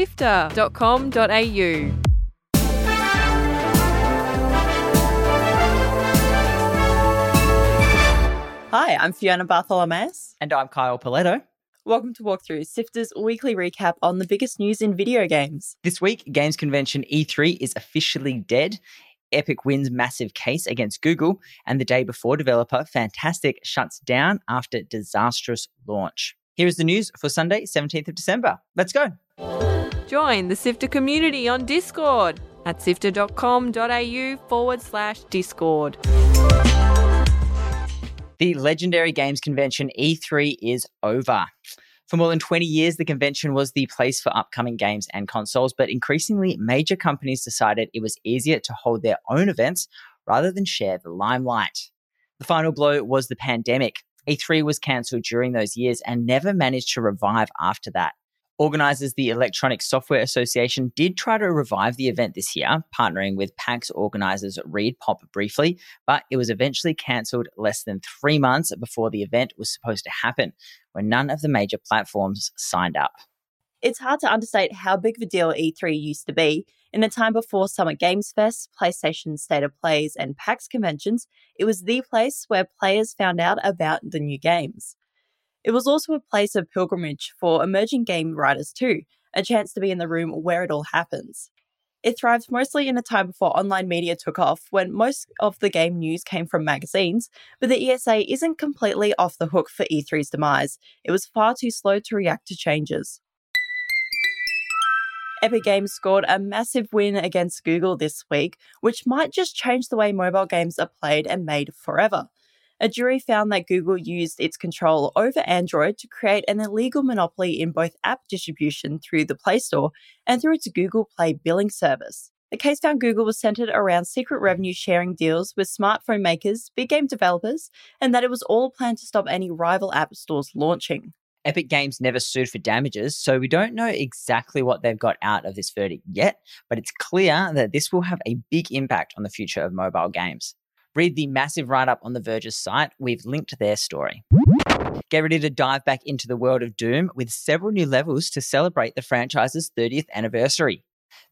sifter.com.au. Hi, I'm Fiona Bartholomaeus. And I'm Kyle Pauletto. Welcome to Walkthrough, Sifter's weekly recap on the biggest news in video games. This week, Games Convention E3 is officially dead. Epic wins massive case against Google, and the day before, developer Fntastic shuts down after disastrous launch. Here is the news for Sunday, 17th of December. Let's go. Join the Sifter community on Discord at sifter.com.au forward slash Discord. The legendary games convention E3 is over. For more than 20 years, the convention was the place for upcoming games and consoles, but increasingly, major companies decided it was easier to hold their own events rather than share the limelight. The final blow was the pandemic. E3 was cancelled during those years and never managed to revive after that. Organisers, the Electronic Software Association, did try to revive the event this year, partnering with PAX organisers ReedPop briefly, but it was eventually cancelled less than three months before the event was supposed to happen, when none of the major platforms signed up. It's hard to understate how big of a deal E3 used to be. In the time before Summer Games Fest, PlayStation State of Plays, and PAX conventions, it was the place where players found out about the new games. It was also a place of pilgrimage for emerging game writers, too, a chance to be in the room where it all happens. It thrived mostly in a time before online media took off, when most of the game news came from magazines, but the ESA isn't completely off the hook for E3's demise. It was far too slow to react to changes. Epic Games scored a massive win against Google this week, which might just change the way mobile games are played and made forever a jury found that Google used its control over Android to create an illegal monopoly in both app distribution through the Play Store and through its Google Play billing service. The case found Google was centered around secret revenue sharing deals with smartphone makers, big game developers, and that it was all planned to stop any rival app stores launching. Epic Games never sued for damages, so we don't know exactly what they've got out of this verdict yet, but it's clear that this will have a big impact on the future of mobile games. Read the massive write up on the Verge's site. We've linked their story. Get ready to dive back into the world of Doom with several new levels to celebrate the franchise's 30th anniversary.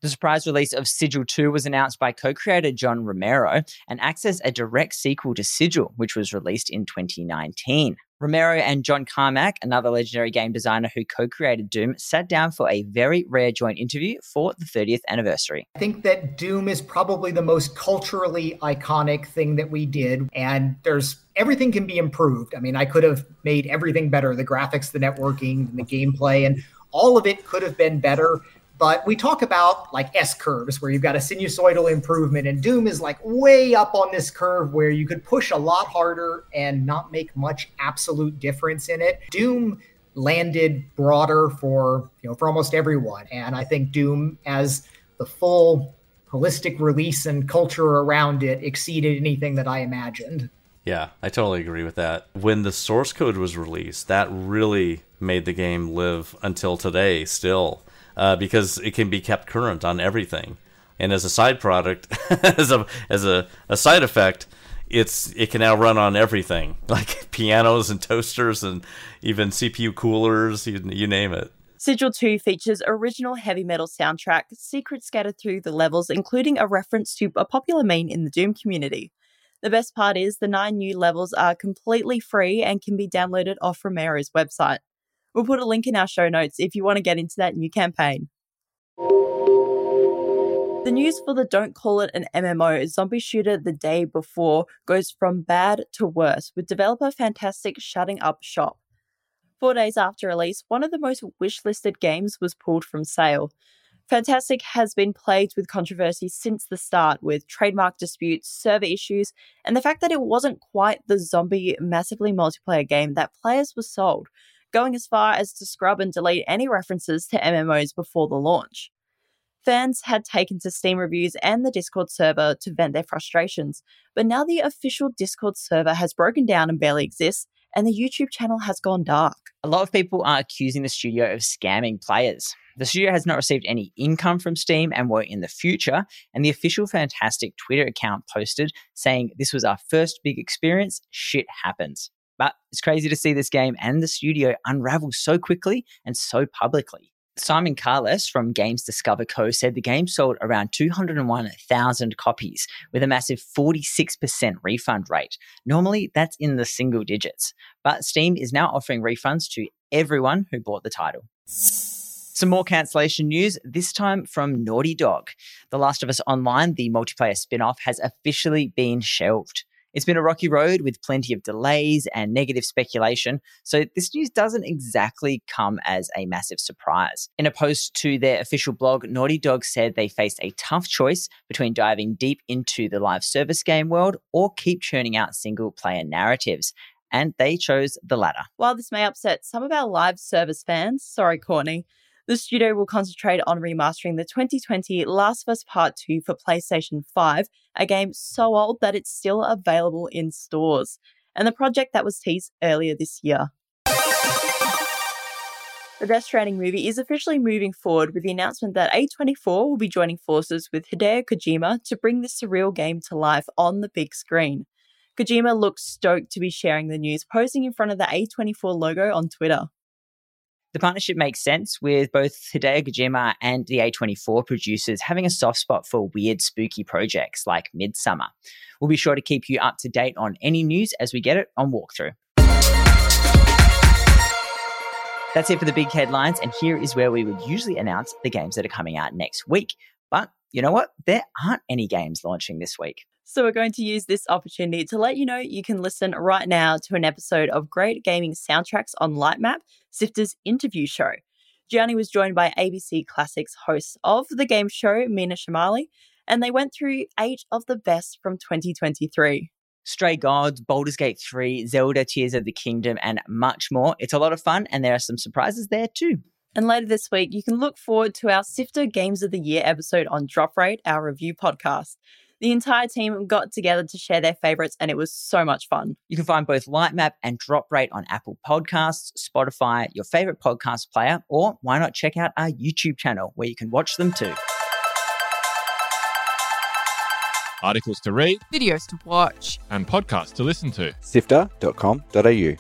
The surprise release of Sigil 2 was announced by co creator John Romero and acts as a direct sequel to Sigil, which was released in 2019. Romero and John Carmack, another legendary game designer who co created Doom, sat down for a very rare joint interview for the 30th anniversary. I think that Doom is probably the most culturally iconic thing that we did, and there's everything can be improved. I mean, I could have made everything better the graphics, the networking, the gameplay, and all of it could have been better. But we talk about like S curves where you've got a sinusoidal improvement, and Doom is like way up on this curve where you could push a lot harder and not make much absolute difference in it. Doom landed broader for you know for almost everyone, and I think Doom as the full holistic release and culture around it exceeded anything that I imagined. Yeah, I totally agree with that. When the source code was released, that really made the game live until today still uh, because it can be kept current on everything. And as a side product, as a as a, a side effect, it's it can now run on everything, like pianos and toasters and even CPU coolers, you, you name it. Sigil 2 features original heavy metal soundtrack, secrets scattered through the levels, including a reference to a popular meme in the Doom community. The best part is the nine new levels are completely free and can be downloaded off Romero's website. We'll put a link in our show notes if you want to get into that new campaign. The news for the Don't Call It an MMO zombie shooter the day before goes from bad to worse, with developer Fntastic shutting up shop. Four days after release, one of the most wishlisted games was pulled from sale. Fntastic has been plagued with controversy since the start, with trademark disputes, server issues, and the fact that it wasn't quite the zombie, massively multiplayer game that players were sold, going as far as to scrub and delete any references to MMOs before the launch. Fans had taken to Steam reviews and the Discord server to vent their frustrations, but now the official Discord server has broken down and barely exists, and the YouTube channel has gone dark. A lot of people are accusing the studio of scamming players. The studio has not received any income from Steam and won't in the future. And the official Fntastic Twitter account posted saying, This was our first big experience. Shit happens. But it's crazy to see this game and the studio unravel so quickly and so publicly. Simon Carless from Games Discover Co. said the game sold around 201,000 copies with a massive 46% refund rate. Normally, that's in the single digits, but Steam is now offering refunds to everyone who bought the title. Some more cancellation news, this time from Naughty Dog. The Last of Us Online, the multiplayer spin off, has officially been shelved. It's been a rocky road with plenty of delays and negative speculation, so this news doesn't exactly come as a massive surprise. In a post to their official blog, Naughty Dog said they faced a tough choice between diving deep into the live service game world or keep churning out single player narratives. And they chose the latter. While this may upset some of our live service fans, sorry, Courtney, the studio will concentrate on remastering the 2020 Last of Us Part 2 for PlayStation 5, a game so old that it's still available in stores, and the project that was teased earlier this year. The Death Stranding movie is officially moving forward with the announcement that A24 will be joining forces with Hideo Kojima to bring this surreal game to life on the big screen. Kojima looks stoked to be sharing the news, posing in front of the A24 logo on Twitter. The partnership makes sense with both Hideo Kojima and the A24 producers having a soft spot for weird, spooky projects like Midsommar. We'll be sure to keep you up to date on any news as we get it on Walkthrough. That's it for the big headlines, and here is where we would usually announce the games that are coming out next week. But you know what? There aren't any games launching this week. So, we're going to use this opportunity to let you know you can listen right now to an episode of Great Gaming Soundtracks on Lightmap, Sifter's interview show. Gianni was joined by ABC Classics host of the game show, Meena Shamaly, and they went through eight of the best from 2023. Stray Gods, Baldur's Gate 3, Zelda Tears of the Kingdom, and much more. It's a lot of fun, and there are some surprises there too. And later this week, you can look forward to our Sifter Games of the Year episode on Drop Rate, our review podcast. The entire team got together to share their favorites, and it was so much fun. You can find both Lightmap and Drop Rate on Apple Podcasts, Spotify, your favorite podcast player, or why not check out our YouTube channel where you can watch them too. Articles to read, Videos to watch. and podcasts to listen to. sifter.com.au.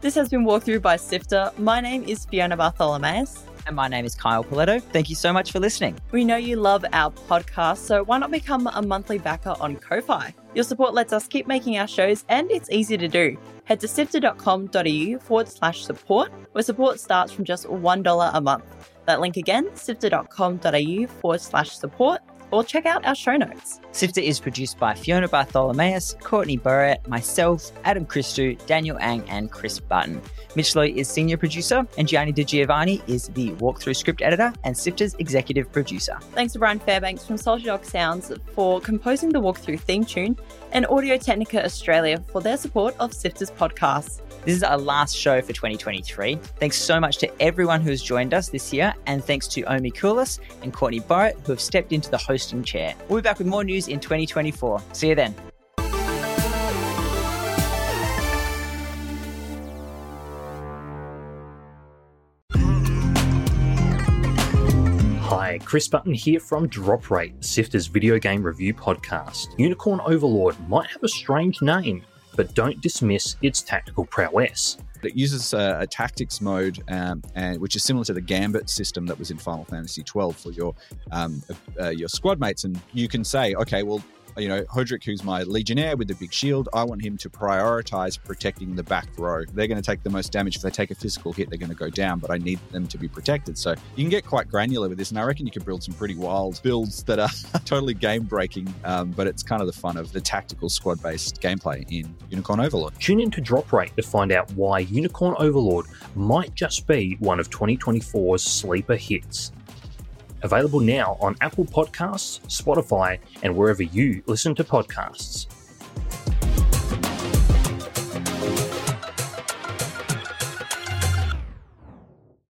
This has been Walkthrough by Sifter. My name is Fiona Bartholomaeus. And my name is Kyle Pauletto. Thank you so much for listening. We know you love our podcast, so why not become a monthly backer on Ko-Fi? Your support lets us keep making our shows, and it's easy to do. Head to sifter.com.au forward slash support, where support starts from just $1 a month. That link again, sifter.com.au forward slash support, or check out our show notes. Sifter is produced by Fiona Bartholomaeus, Courtney Borrett, myself, Adam Christou, Daniel Ang, and Chris Button. Mitch Loh is senior producer, and Gianni Di Giovanni is the walkthrough script editor and Sifter's executive producer. Thanks to Brian Fairbanks from Soldier Dog Sounds for composing the walkthrough theme tune, and Audio Technica Australia for their support of Sifter's podcast. This is our last show for 2023. Thanks so much to everyone who has joined us this year, and thanks to Omi Koulis and Courtney Borrett who have stepped into the hosting chair. We'll be back with more news in 2024. See you then. Hi, Chris Button here from Drop Rate, Sifter's video game review podcast. Unicorn Overlord might have a strange name, but don't dismiss its tactical prowess. It uses a, a tactics mode, um, and which is similar to the Gambit system that was in Final Fantasy XII for your um, uh, your squad mates, and you can say, okay, well, you know, Hodrick, who's my legionnaire with the big shield, I want him to prioritize protecting the back row. They're going to take the most damage. If they take a physical hit, they're going to go down, but I need them to be protected. So you can get quite granular with this, and I reckon you could build some pretty wild builds that are totally game breaking, um, but it's kind of the fun of the tactical squad based gameplay in Unicorn Overlord. Tune in to Drop Rate to find out why Unicorn Overlord might just be one of 2024's sleeper hits available now on Apple Podcasts, Spotify, and wherever you listen to podcasts.